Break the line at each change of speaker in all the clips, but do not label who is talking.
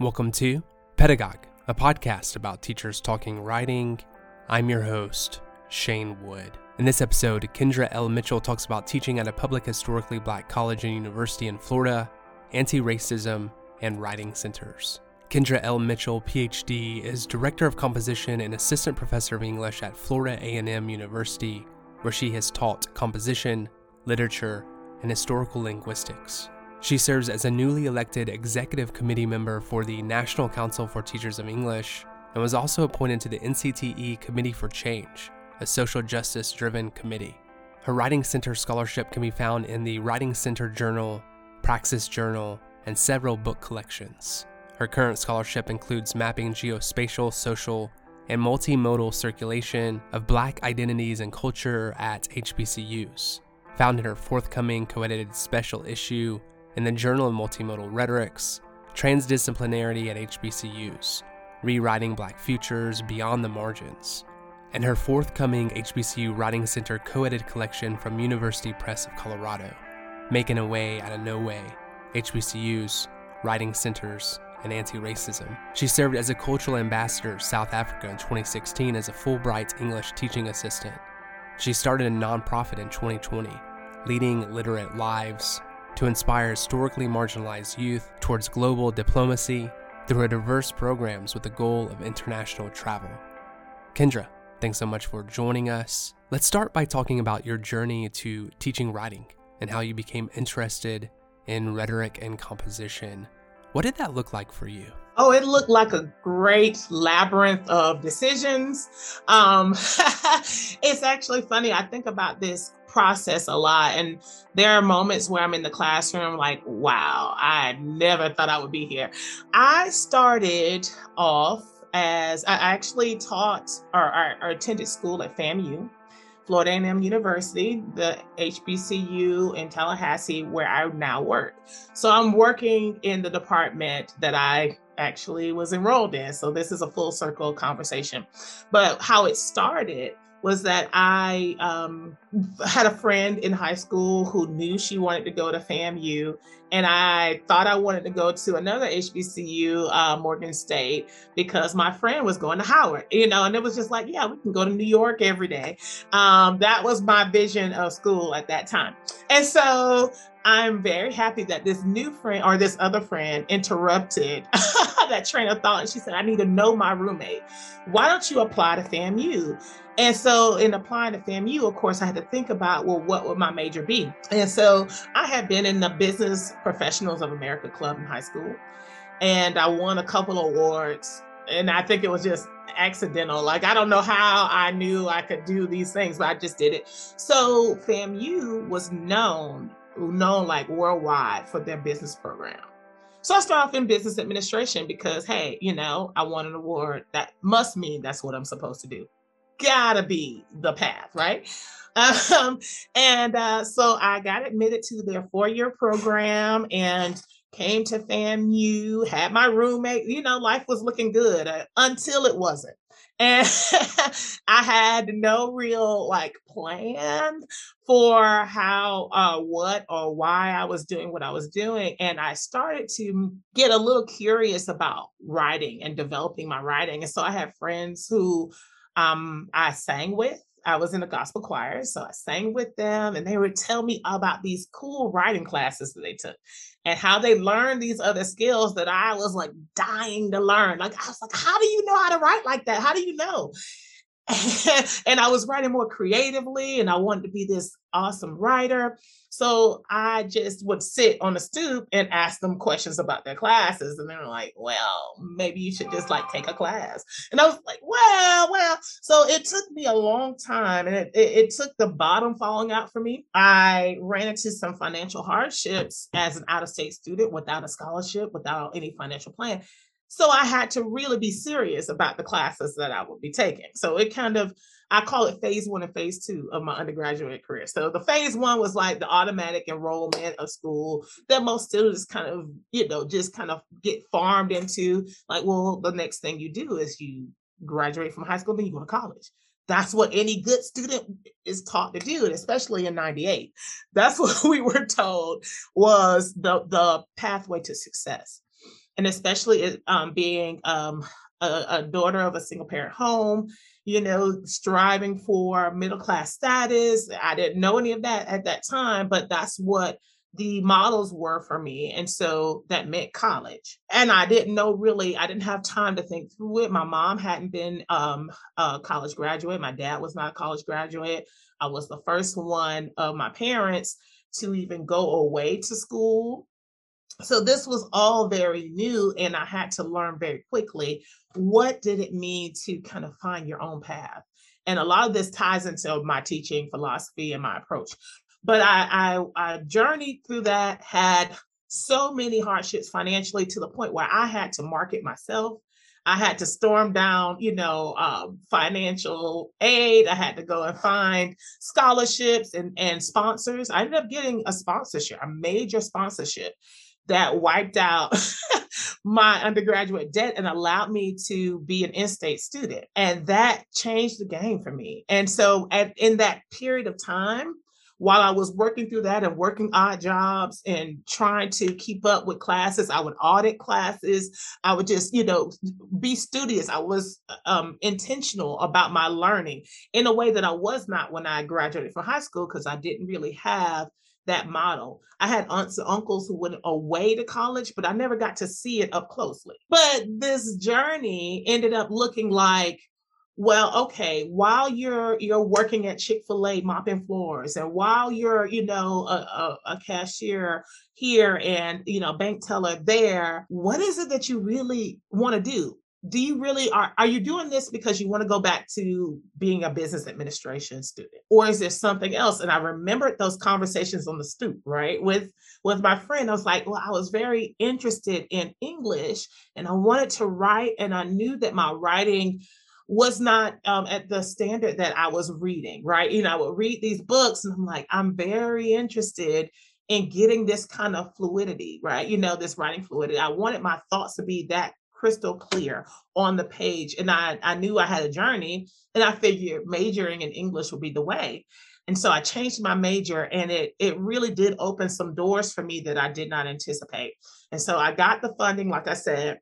Welcome to Pedagogue, a podcast about teachers talking writing. I'm your host, Shane Wood. In this episode, Kendra L. Mitchell talks about teaching at a public historically black college and university in Florida, anti racism, and writing centers. Kendra L. Mitchell, PhD, is Director of Composition and Assistant Professor of English at Florida A&M University, where she has taught composition, literature, and historical linguistics. She serves as a newly elected executive committee member for the National Council for Teachers of English and was also appointed to the NCTE Committee for Change, a social justice driven committee. Her Writing Center scholarship can be found in the Writing Center Journal, Praxis Journal, and several book collections. Her current scholarship includes mapping geospatial, social, and multimodal circulation of Black identities and culture at HBCUs. Found in her forthcoming co edited special issue in the Journal of Multimodal Rhetorics, Transdisciplinarity at HBCUs, Rewriting Black Futures Beyond the Margins, and her forthcoming HBCU Writing Center co edited collection from University Press of Colorado, Making a Way Out of No Way, HBCUs, Writing Centers, and anti racism. She served as a cultural ambassador to South Africa in 2016 as a Fulbright English teaching assistant. She started a nonprofit in 2020, Leading Literate Lives, to inspire historically marginalized youth towards global diplomacy through diverse programs with the goal of international travel. Kendra, thanks so much for joining us. Let's start by talking about your journey to teaching writing and how you became interested in rhetoric and composition. What did that look like for you?
Oh, it looked like a great labyrinth of decisions. Um, it's actually funny. I think about this process a lot. And there are moments where I'm in the classroom, like, wow, I never thought I would be here. I started off as I actually taught or, or, or attended school at FAMU. Florida A&M University, the HBCU in Tallahassee, where I now work. So I'm working in the department that I actually was enrolled in. So this is a full circle conversation. But how it started was that I um, had a friend in high school who knew she wanted to go to FAMU, and I thought I wanted to go to another HBCU, uh, Morgan State, because my friend was going to Howard, you know, and it was just like, yeah, we can go to New York every day. Um, that was my vision of school at that time. And so I'm very happy that this new friend or this other friend interrupted that train of thought. And she said, I need to know my roommate. Why don't you apply to FAMU? And so, in applying to FAMU, of course, I had to think about, well, what would my major be? And so, I had been in the Business Professionals of America Club in high school, and I won a couple awards. And I think it was just accidental. Like, I don't know how I knew I could do these things, but I just did it. So, FAMU was known, known like worldwide for their business program. So I started off in business administration because, hey, you know, I won an award. That must mean that's what I'm supposed to do gotta be the path, right? Um, and uh, so I got admitted to their four year program and came to FAMU, had my roommate, you know, life was looking good uh, until it wasn't. And I had no real like plan for how, uh, what, or why I was doing what I was doing. And I started to get a little curious about writing and developing my writing. And so I had friends who um, I sang with. I was in a gospel choir, so I sang with them, and they would tell me about these cool writing classes that they took and how they learned these other skills that I was like dying to learn. Like, I was like, how do you know how to write like that? How do you know? and I was writing more creatively, and I wanted to be this awesome writer. So I just would sit on the stoop and ask them questions about their classes. And they were like, well, maybe you should just like take a class. And I was like, well, well. So it took me a long time and it, it, it took the bottom falling out for me. I ran into some financial hardships as an out of state student without a scholarship, without any financial plan. So I had to really be serious about the classes that I would be taking. So it kind of, I call it phase one and phase two of my undergraduate career. So the phase one was like the automatic enrollment of school that most students kind of, you know, just kind of get farmed into. Like, well, the next thing you do is you graduate from high school, then you go to college. That's what any good student is taught to do, and especially in 98. That's what we were told was the, the pathway to success. And especially um, being um, a, a daughter of a single parent home, you know, striving for middle class status. I didn't know any of that at that time, but that's what the models were for me. And so that meant college. And I didn't know really, I didn't have time to think through it. My mom hadn't been um, a college graduate, my dad was not a college graduate. I was the first one of my parents to even go away to school. So this was all very new, and I had to learn very quickly what did it mean to kind of find your own path. And a lot of this ties into my teaching philosophy and my approach. But I, I, I journeyed through that, had so many hardships financially to the point where I had to market myself. I had to storm down, you know, um, financial aid. I had to go and find scholarships and, and sponsors. I ended up getting a sponsorship, a major sponsorship that wiped out my undergraduate debt and allowed me to be an in-state student. And that changed the game for me. And so at, in that period of time, while I was working through that and working odd jobs and trying to keep up with classes, I would audit classes. I would just, you know, be studious. I was um, intentional about my learning in a way that I was not when I graduated from high school because I didn't really have that model. I had aunts and uncles who went away to college, but I never got to see it up closely. But this journey ended up looking like well okay while you're you're working at chick-fil-a mopping floors and while you're you know a, a, a, cashier here and you know bank teller there what is it that you really want to do do you really are are you doing this because you want to go back to being a business administration student or is there something else and i remembered those conversations on the stoop right with with my friend i was like well i was very interested in english and i wanted to write and i knew that my writing was not um, at the standard that I was reading, right? You know, I would read these books and I'm like, I'm very interested in getting this kind of fluidity, right? You know, this writing fluidity. I wanted my thoughts to be that crystal clear on the page. And I, I knew I had a journey and I figured majoring in English would be the way. And so I changed my major and it it really did open some doors for me that I did not anticipate. And so I got the funding, like I said,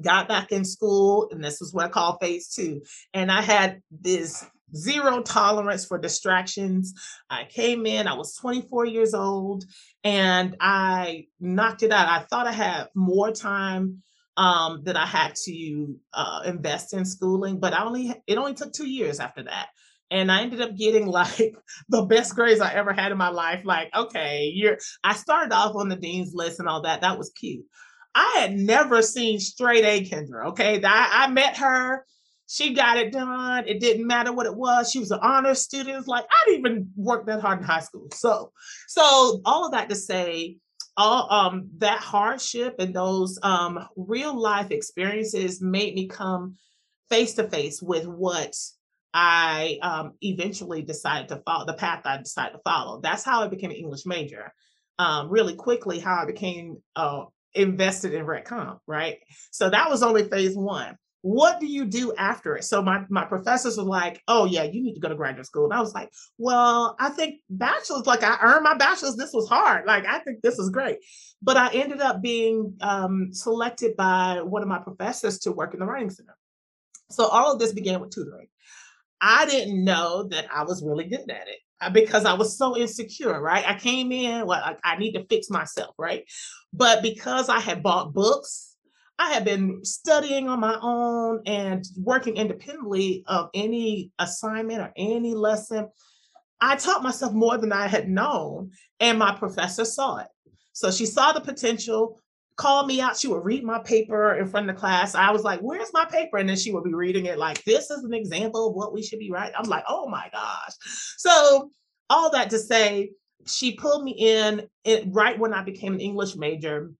got back in school, and this was what I call phase two. And I had this zero tolerance for distractions. I came in, I was 24 years old, and I knocked it out. I thought I had more time um, that I had to uh, invest in schooling, but I only it only took two years after that. And I ended up getting like the best grades I ever had in my life. Like, okay, you're I started off on the dean's list and all that. That was cute. I had never seen straight A Kendra. Okay. I, I met her. She got it done. It didn't matter what it was. She was an honor student. Like I didn't even work that hard in high school. So, so all of that to say, all um that hardship and those um real life experiences made me come face to face with what I um eventually decided to follow the path I decided to follow. That's how I became an English major. Um, really quickly, how I became a invested in Rhet Comp, right? So that was only phase one. What do you do after it? So my, my professors were like, oh yeah, you need to go to graduate school. And I was like, well, I think bachelor's, like I earned my bachelor's. This was hard. Like, I think this is great. But I ended up being um, selected by one of my professors to work in the writing center. So all of this began with tutoring. I didn't know that I was really good at it. Uh, because I was so insecure, right? I came in, well, I, I need to fix myself, right? But because I had bought books, I had been studying on my own and working independently of any assignment or any lesson. I taught myself more than I had known, and my professor saw it. So she saw the potential called me out. She would read my paper in front of the class. I was like, Where's my paper? And then she would be reading it like, This is an example of what we should be writing. I'm like, Oh my gosh. So, all that to say, she pulled me in it, right when I became an English major.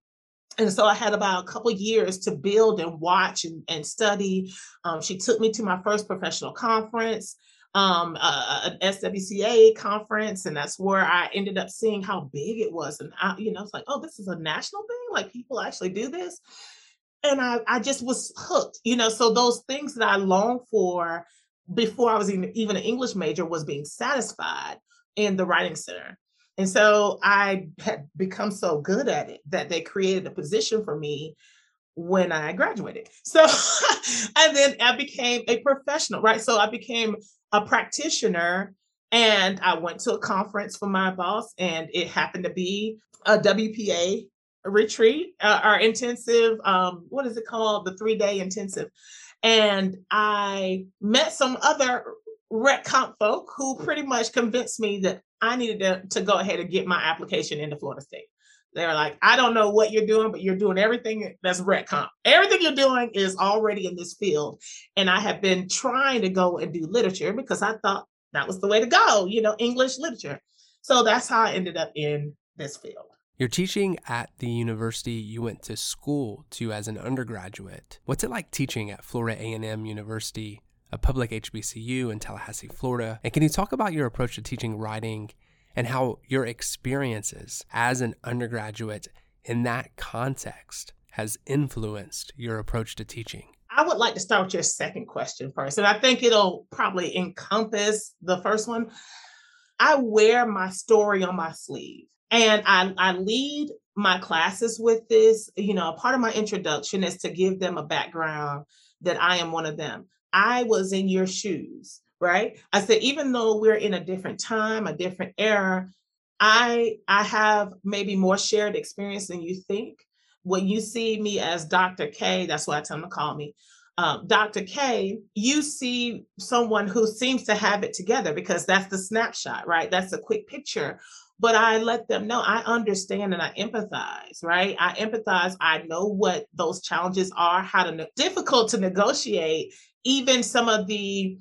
And so I had about a couple years to build and watch and, and study. Um, she took me to my first professional conference um, uh, an SWCA conference, and that's where I ended up seeing how big it was. And I, you know, it's like, oh, this is a national thing. Like people actually do this, and I, I just was hooked. You know, so those things that I longed for before I was even, even an English major was being satisfied in the writing center. And so I had become so good at it that they created a position for me when I graduated. So, and then I became a professional, right? So I became a practitioner and I went to a conference for my boss, and it happened to be a WPA retreat, uh, our intensive, um, what is it called? The three day intensive. And I met some other rhet comp folk who pretty much convinced me that I needed to, to go ahead and get my application into Florida State. They were like, I don't know what you're doing, but you're doing everything that's rhet comp. Everything you're doing is already in this field. And I have been trying to go and do literature because I thought that was the way to go, you know, English literature. So that's how I ended up in this field.
You're teaching at the university you went to school to as an undergraduate. What's it like teaching at Florida A&M University, a public HBCU in Tallahassee, Florida? And can you talk about your approach to teaching writing and how your experiences as an undergraduate in that context has influenced your approach to teaching?
I would like to start with your second question first, and I think it'll probably encompass the first one. I wear my story on my sleeve, and I, I lead my classes with this. You know, part of my introduction is to give them a background that I am one of them. I was in your shoes right? I said, even though we're in a different time, a different era, I I have maybe more shared experience than you think. When you see me as Dr. K, that's what I tell them to call me. Um, Dr. K, you see someone who seems to have it together because that's the snapshot, right? That's a quick picture. But I let them know I understand and I empathize, right? I empathize. I know what those challenges are, how to ne- difficult to negotiate, even some of the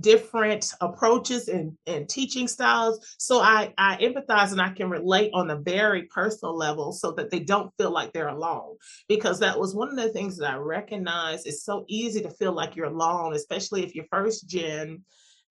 different approaches and, and teaching styles. So I, I empathize and I can relate on a very personal level so that they don't feel like they're alone. Because that was one of the things that I recognize. It's so easy to feel like you're alone, especially if you're first gen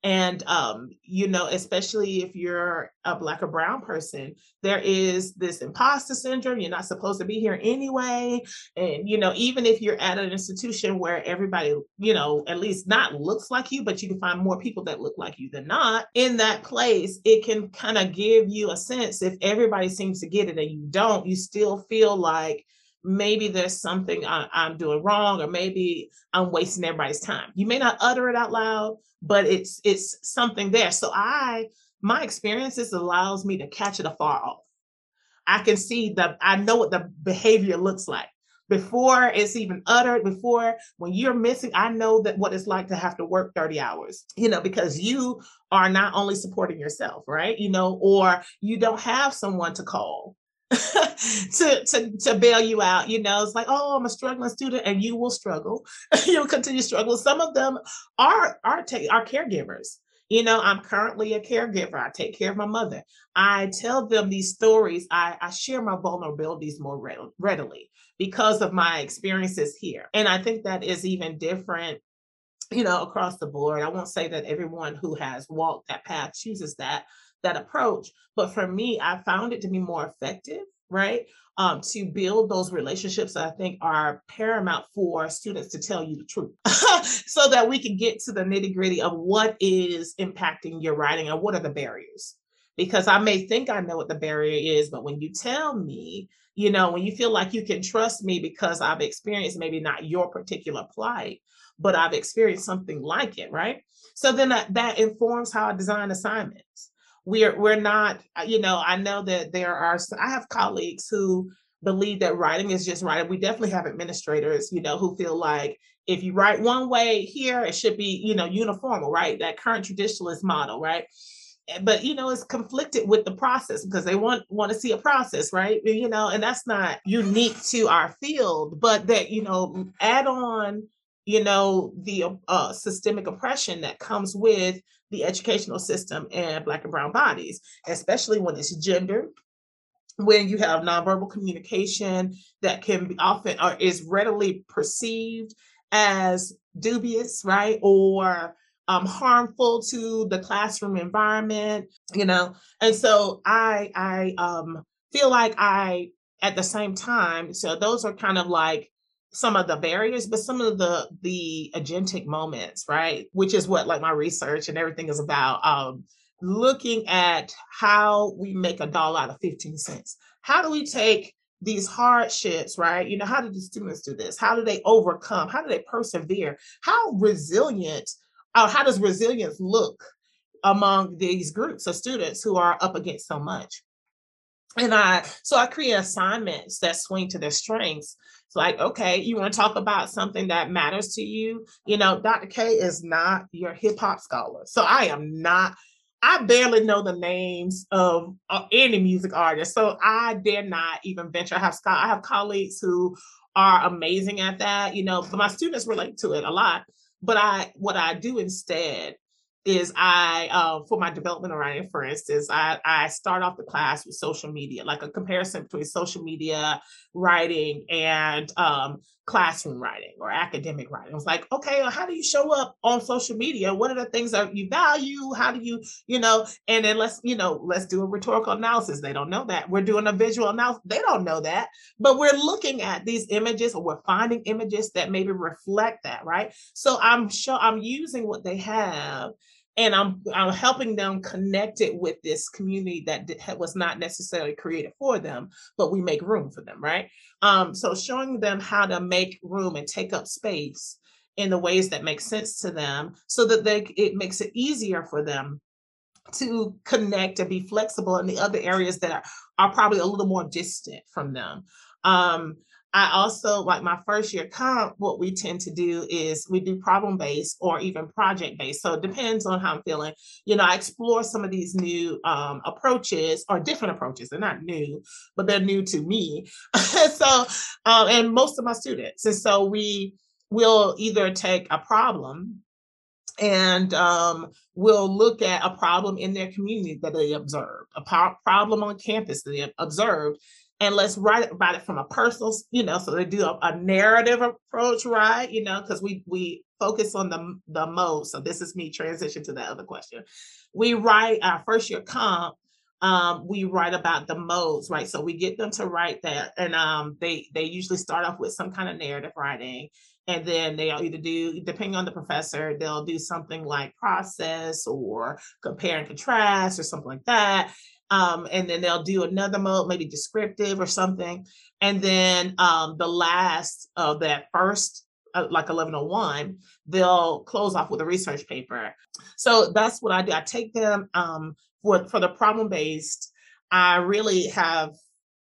and um, you know especially if you're a black or brown person there is this imposter syndrome you're not supposed to be here anyway. And you know even if you're at an institution where everybody you know at least not looks like you but you can find more people that look like you than not in that place it can kind of give you a sense if everybody seems to get it and you don't you still feel like maybe there's something I, am doing wrong or maybe i'm wasting everybody's time. You may not utter it out loud but it's it's something there. So i my experiences allows me to catch it afar off. I can see the i know what the behavior looks like. Before it's even uttered before when you're missing i know that what it's like to have to work 30 hours you know because you are not only supporting yourself right? You know or you don't have someone to call to to to bail you out. You know, it's like, oh, I'm a struggling student, and you will struggle. You'll continue to struggle. Some of them are are take are caregivers. You know, I'm currently a caregiver. I take care of my mother. I tell them these stories. I, I share my vulnerabilities more readily because of my experiences here. And I think that is even different, you know, across the board. I won't say that everyone who has walked that path chooses that, that approach. But for me, I found it to be more effective, right? Um, to build those relationships that I think are paramount for students to tell you the truth so that we can get to the nitty gritty of what is impacting your writing and what are the barriers. Because I may think I know what the barrier is, but when you tell me, you know, when you feel like you can trust me because I've experienced maybe not your particular plight, but I've experienced something like it, right? So then that, that informs how I design assignments we're we're not uh, you know i know that there are i have colleagues who believe that writing is just writing. We definitely have administrators you know who feel like if you write one way here it should be you know uniform right? That current traditionalist model right? Eh, but you know it's conflicted with the process because they want want to see a process right? You know and that's not unique to our field but that you know add on you know the uh, systemic oppression that comes with the educational system and Black and Brown bodies, especially when it's gender, when you have nonverbal communication that can be often or is readily perceived as dubious, right? Or um, harmful to the classroom environment, you know. And so I I um, feel like I at the same time, so those are kind of like some of the barriers, but some of the the agentic moments, right? Which is what like my research and everything is about. Um, looking at how we make a dollar out of 15 cents. How do we take these hardships, right? You know, how do the students do this? How do they overcome? How do they persevere? How resilient, uh, how does resilience look among these groups of students who are up against so much? And I, so I create assignments that swing to their strengths. It's like, okay, you want to talk about something that matters to you? You know, Dr. K is not your hip hop scholar. So I am not I barely know the names of uh, any music artist, so I dare not even venture. I have I have colleagues who are amazing at that, you know, but my students relate to it a lot. But I, what I do instead is I, uh, for my developmental writing, for instance, I, I start off the class with social media, like a comparison between social media writing and um, classroom writing or academic writing. I was like, okay, well, how do you show up on social media? What are the things that you value? How do you, you know, and then let's, you know, let's do a rhetorical analysis. They don't know that. We're doing a visual analysis. They don't know that, but we're looking at these images or we're finding images that maybe reflect that, right? So I'm sure I'm using what they have and I'm I'm helping them connect it with this community that was not necessarily created for them, but we make room for them, right? Um, so showing them how to make room and take up space in the ways that make sense to them, so that they it makes it easier for them to connect and be flexible in the other areas that are, are probably a little more distant from them. Um, I also like my first year comp, what we tend to do is we do problem based or even project based. So it depends on how I'm feeling. You know, I explore some of these new um, approaches or different approaches. They're not new, but they're new to me. so, um, and most of my students. And so we will either take a problem and um, we'll look at a problem in their community that they observed, a po- problem on campus that they observed, and let's write about it from a personal, you know, so they do a, a narrative approach, right? You know, because we we focus on the the mode. So this is me transition to the other question. We write our first year comp. Um, we write about the modes, right? So we get them to write that, and um, they they usually start off with some kind of narrative writing, and then they'll either do, depending on the professor, they'll do something like process or compare and contrast or something like that um, and then they'll do another mode, maybe descriptive or something. And then um, the last of that first, uh, like 1101, they'll close off with a research paper. So that's what I do. I take them um, for, for the problem based. I really have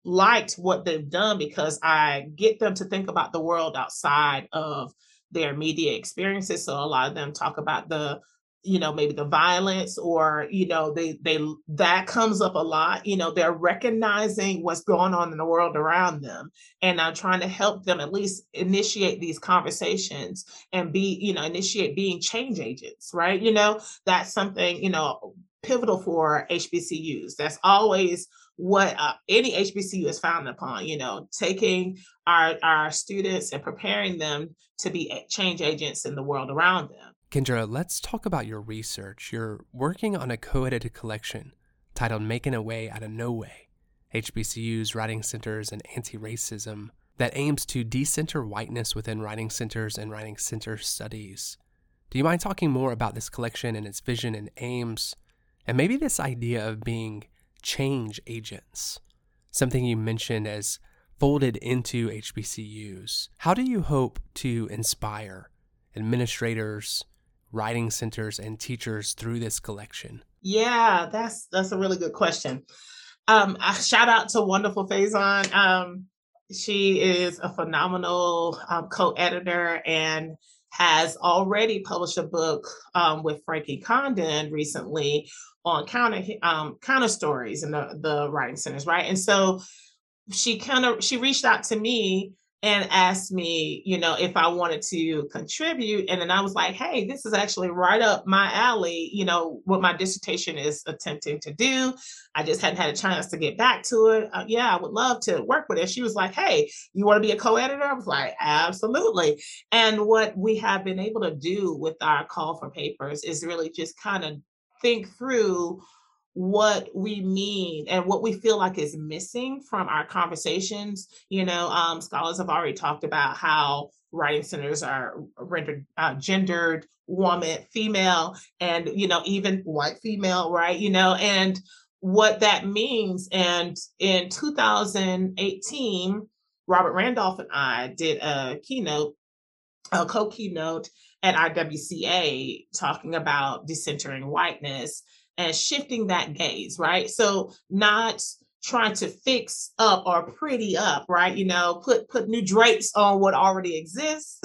liked what they've done because I get them to think about the world outside of their media experiences. So a lot of them talk about the you know maybe the violence or you know they they that comes up a lot. You know they're recognizing what's going on in the world around them and i'm trying to help them at least initiate these conversations and be you know initiate being change agents right? You know that's something you know pivotal for hbcus that's always what uh, any HBCU is founded upon, you know, taking our our students and preparing them to be change agents in the world around them.
Kendra, let's talk about your research. You're working on a co edited collection titled Making a Way Out of No Way HBCUs, Writing Centers, and Anti Racism that aims to decenter whiteness within writing centers and writing center studies. Do you mind talking more about this collection and its vision and aims? And maybe this idea of being change agents, something you mentioned as folded into HBCUs. How do you hope to inspire administrators, writing centers and teachers through this collection?
Yeah, that's that's a really good question. Um, shout out to Wonderful Faison. Um, she is a phenomenal um, co-editor and has already published a book um, with Frankie Condon recently on counter um, counter stories in the, the writing centers, right? And so she kind of she reached out to me and asked me, you know, if I wanted to contribute. And then I was like, hey, this is actually right up my alley, you know, what my dissertation is attempting to do. I just hadn't had a chance to get back to it. Uh, yeah, I would love to work with it. She was like, hey, you want to be a co editor? I was like, absolutely. And what we have been able to do with our call for papers is really just kind of think through what we mean and what we feel like is missing from our conversations. You know, um, scholars have already talked about how writing centers are rendered uh, gendered, woman, female, and you know even white female, right? You know, and what that means. And in 2018, Robert Randolph and I did a keynote, a co keynote at IWCA talking about decentering whiteness and shifting that gaze, right? So, not trying to fix up or pretty up right you know put put new drapes on what already exists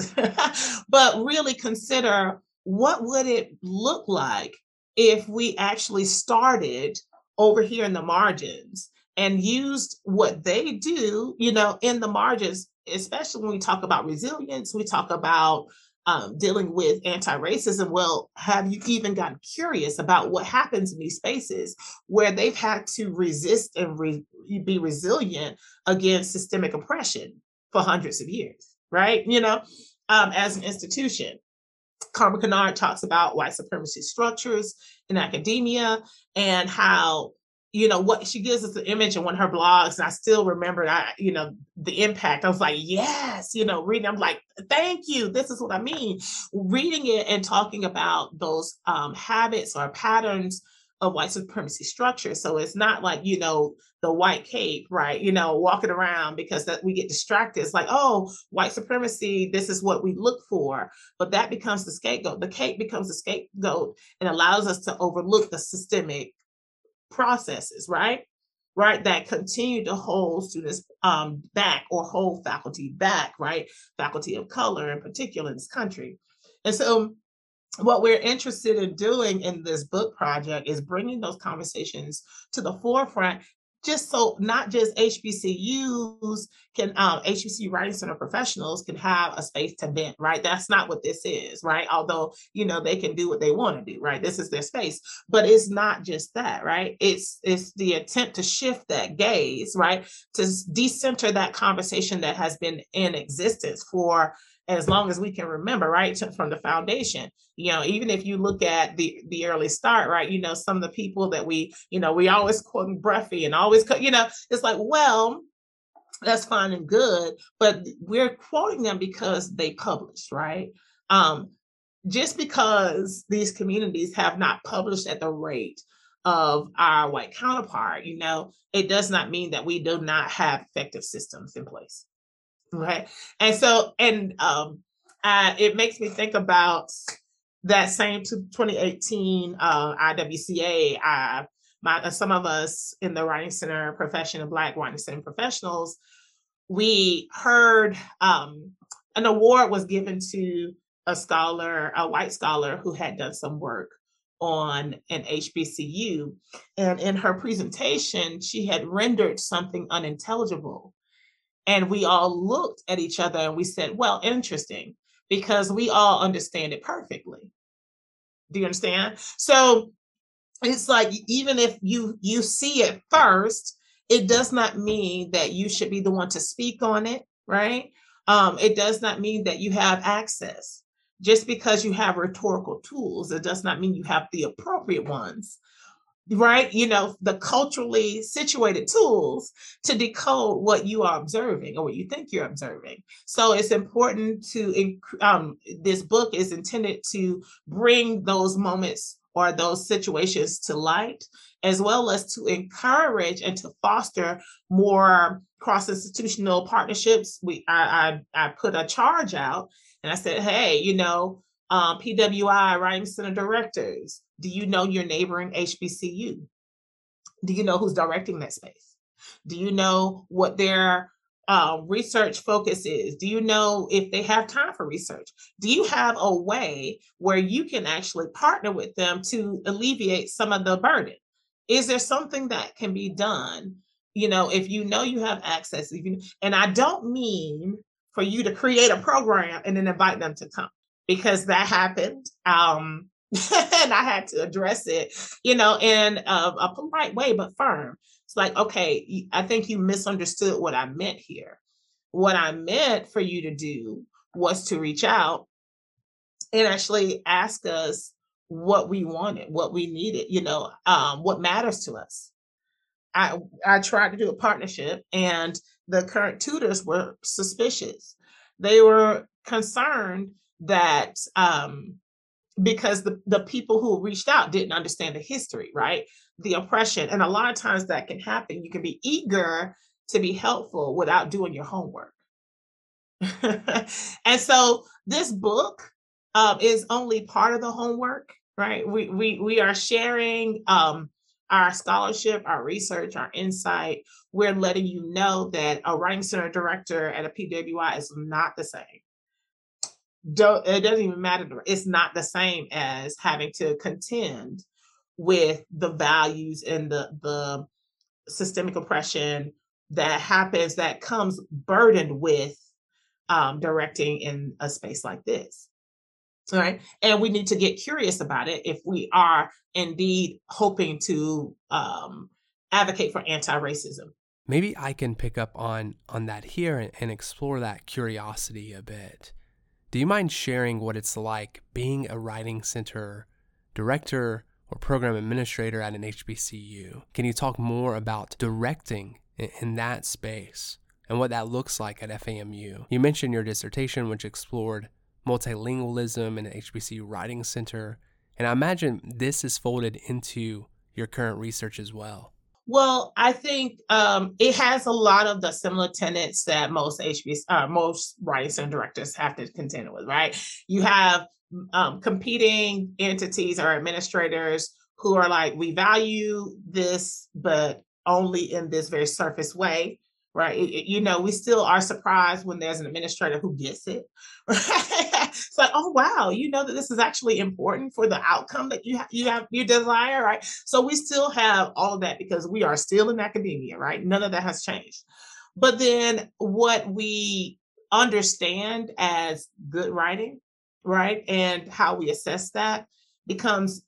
but really consider what would it look like if we actually started over here in the margins and used what they do you know in the margins especially when we talk about resilience we talk about um, dealing with anti-racism well have you even gotten curious about what happens in these spaces where they've had to resist and re- be resilient against systemic oppression for hundreds of years right? You know um, as an institution Carmen Kynard talks about white supremacy structures in academia and how you know what she gives us the image in one of her blogs and i still remember that you know the impact. I was like yes you know reading i'm like thank you this is what i mean. Reading it and talking about those um, habits or patterns of white supremacy structure. So it's not like you know the white cape right you know walking around because that we get distracted. It's like oh white supremacy this is what we look for. But that becomes the scapegoat. The cape becomes the scapegoat and allows us to overlook the systemic processes, right? Right, that continue to hold students um, back or hold faculty back, right? Faculty of color in particular in this country. And so, what we're interested in doing in this book project is bringing those conversations to the forefront just so not just HBCUs can um, HBCU Writing Center professionals can have a space to vent, right? That's not what this is, right? Although you know they can do what they want to do, right? This is their space, but it's not just that, right? It's it's the attempt to shift that gaze, right? To decenter that conversation that has been in existence for as long as we can remember, right, from the foundation. You know, even if you look at the the early start, right, you know, some of the people that we, you know, we always quoting Bruffee and always, you know, it's like, well, that's fine and good, but we're quoting them because they published, right? Um, just because these communities have not published at the rate of our white counterpart, you know, it does not mean that we do not have effective systems in place. Right. And so, and um, uh, it makes me think about that same 2018 uh, IWCA. Uh, my, uh, some of us in the Writing Center profession of Black Writing Center professionals, we heard um, an award was given to a scholar, a white scholar who had done some work on an HBCU. And in her presentation, she had rendered something unintelligible and we all looked at each other and we said, well, interesting, because we all understand it perfectly. Do you understand? So it's like even if you you see it first, it does not mean that you should be the one to speak on it, right? Um, it does not mean that you have access. Just because you have rhetorical tools, it does not mean you have the appropriate ones right? You know, the culturally situated tools to decode what you are observing or what you think you're observing. So it's important to, um, this book is intended to bring those moments or those situations to light, as well as to encourage and to foster more cross-institutional partnerships. We, I, I, I put a charge out and I said, hey, you know, um, PWI Writing Center directors, do you know your neighboring HBCU? Do you know who's directing that space? Do you know what their uh, research focus is? Do you know if they have time for research? Do you have a way where you can actually partner with them to alleviate some of the burden? Is there something that can be done? You know, if you know you have access, if you, and I don't mean for you to create a program and then invite them to come because that happened. Um, and I had to address it, you know, in a, a polite way, but firm. It's like, okay, I think you misunderstood what I meant here. What I meant for you to do was to reach out and actually ask us what we wanted, what we needed, you know, um, what matters to us. I I tried to do a partnership, and the current tutors were suspicious. They were concerned that um, because the, the people who reached out didn't understand the history, right? The oppression. And a lot of times that can happen. You can be eager to be helpful without doing your homework. and so this book um, is only part of the homework, right? We we we are sharing um, our scholarship, our research, our insight. We're letting you know that a writing center director at a PWI is not the same. Don't, it doesn't even matter. It's not the same as having to contend with the values and the the systemic oppression that happens that comes burdened with um, directing in a space like this. All right. And we need to get curious about it if we are indeed hoping to um, advocate for anti-racism.
Maybe I can pick up on on that here and, and explore that curiosity a bit. Do you mind sharing what it's like being a writing center director or program administrator at an HBCU? Can you talk more about directing in, that space and what that looks like at FAMU? You mentioned your dissertation, which explored multilingualism in an HBCU Writing Center. And I imagine this is folded into your current research as well.
Well, I think um, it has a lot of the similar tenets that most HBC, uh, most writers and directors have to contend with, right? You have um, competing entities or administrators who are like, we value this, but only in this very surface way right? It, it, you know, we still are surprised when there's an administrator who gets it. Right? it's like, oh wow, you know that this is actually important for the outcome that you have, you have you desire, right? So we still have all of that because we are still in academia, right? None of that has changed. But then what we understand as good writing, right, and how we assess that becomes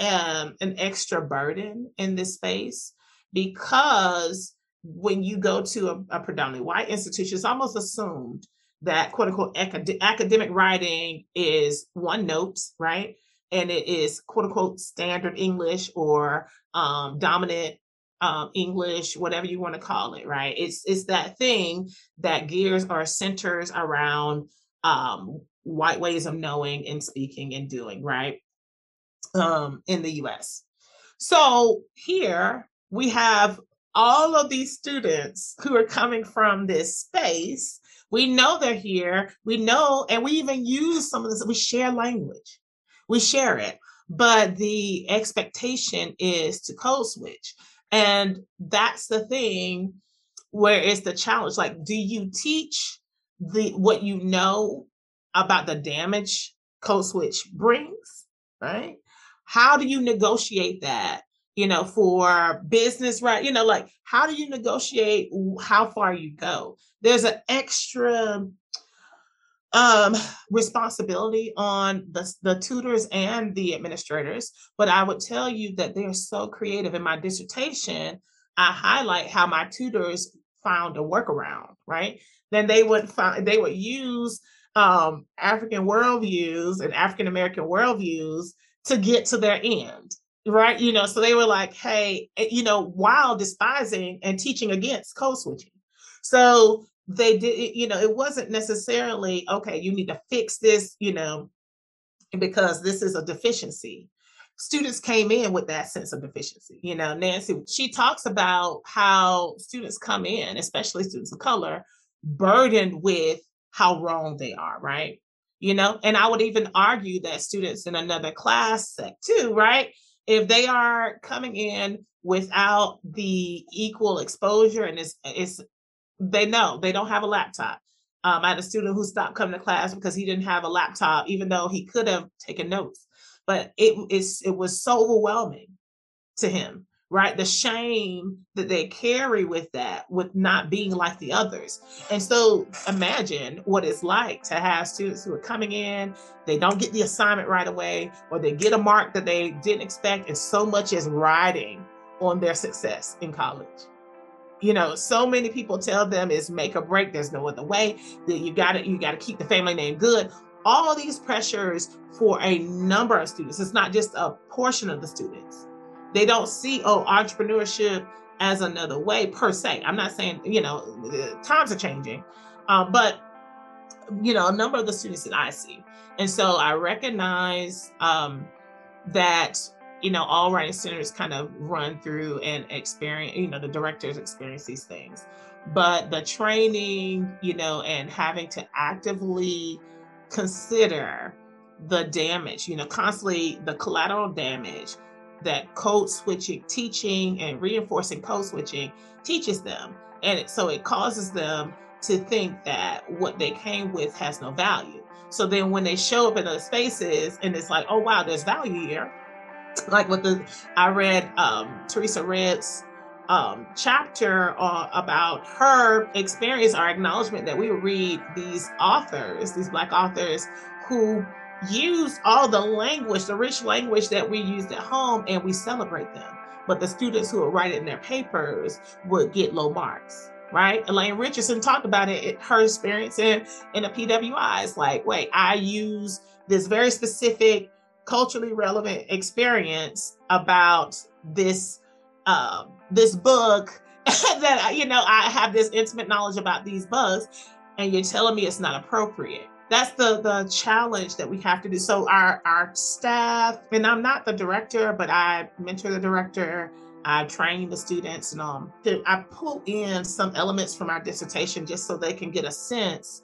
um, an extra burden in this space because when you go to a, a predominantly white institution, it's almost assumed that quote unquote acad- academic writing is one note, right? And it is quote unquote standard English or um, dominant um, English, whatever you want to call it, right? It's it's that thing that gears or centers around um, white ways of knowing and speaking and doing, right? Um, in the U.S. So here we have all of these students who are coming from this space, we know they're here. We know, and we even use some of this, we share language, we share it. But the expectation is to code switch. And that's the thing where it's the challenge. Like, do you teach the what you know about the damage code switch brings? Right? How do you negotiate that you know, for business, right? You know, like how do you negotiate how far you go? There's an extra um responsibility on the, the tutors and the administrators but i would tell you that they're so creative in my dissertation i highlight how my tutors found a workaround right then they would find they would use um african worldviews and african american worldviews to get to their end right? You know, so they were like, hey, eh, you know, while despising and teaching against code switching. So they did, you know, it wasn't necessarily, okay, you need to fix this, you know, because this is a deficiency. Students came in with that sense of deficiency. You know, Nancy, she talks about how students come in, especially students of color, burdened with how wrong they are, right? You know, and I would even argue that students in another class too, right? If they are coming in without the equal exposure and it's it's they know they don't have a laptop. Um, I had a student who stopped coming to class because he didn't have a laptop, even though he could have taken notes. But it is it was so overwhelming to him right? The shame that they carry with that, with not being like the others. And so imagine what it's like to have students who are coming in, they don't get the assignment right away, or they get a mark that they didn't expect, and so much is riding on their success in college. You know, so many people tell them it's make or break. There's no other way. That you got to you got to keep the family name good. All these pressures for a number of students. It's not just a portion of the students they don't see, oh, entrepreneurship as another way per se. I'm not saying, you know, times are changing, um, but you know, a number of the students that I see. And so I recognize um, that, you know, all writing centers kind of run through and experience, you know, the directors experience these things. But the training, you know, and having to actively consider the damage, you know, constantly the collateral damage that code switching, teaching and reinforcing code switching teaches them. And so it causes them to think that what they came with has no value. So then when they show up in those spaces and it's like, oh wow, there's value here. Like with the I read um, Teresa Redd's um, chapter uh, about her experience, our acknowledgement that we read these authors, these black authors who use all the language, the rich language that we used at home, and we celebrate them. But the students who are writing their papers would get low marks right? Elaine Richardson talked about it, her experience in, in a PWI. It's like, wait, I use this very specific, culturally relevant experience about this um, this book that you know I have this intimate knowledge about these bugs, and you're telling me it's not appropriate. That's the the challenge that we have to do. So our our staff, and I'm not the director, but I mentor the director I train the students and um, I pull in some elements from our dissertation just so they can get a sense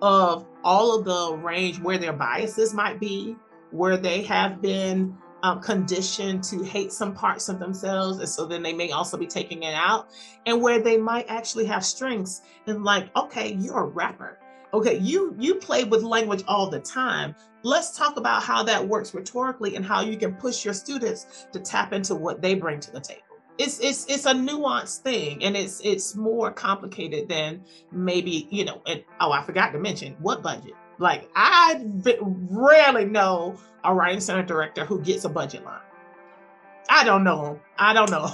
of all of the range where their biases might be, where they have been um, conditioned to hate some parts of themselves, and so then they may also be taking it out, and where they might actually have strengths and like, okay, you're a rapper. Okay, you you play with language all the time. Let's talk about how that works rhetorically and how you can push your students to tap into what they bring to the table. It's it's it's a nuanced thing and it's it's more complicated than maybe, you know, and oh, I forgot to mention what budget. Like I rarely know a writing center director who gets a budget line. I don't know. I don't know.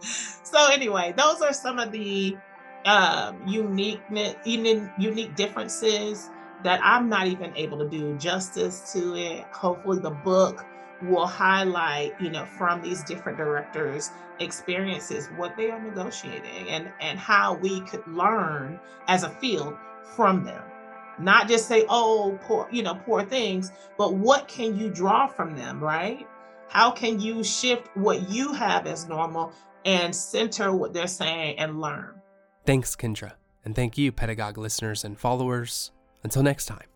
so anyway, those are some of the um, uniqueness, unique differences that I'm not even able to do justice to it. Hopefully, the book will highlight, you know, from these different directors' experiences what they are negotiating and and how we could learn as a field from them. Not just say, "Oh, poor," you know, poor things, but what can you draw from them, right? How can you shift what you have as normal and center what they're saying and learn?
Thanks, Kendra. And thank you, Pedagogue listeners and followers. Until next time.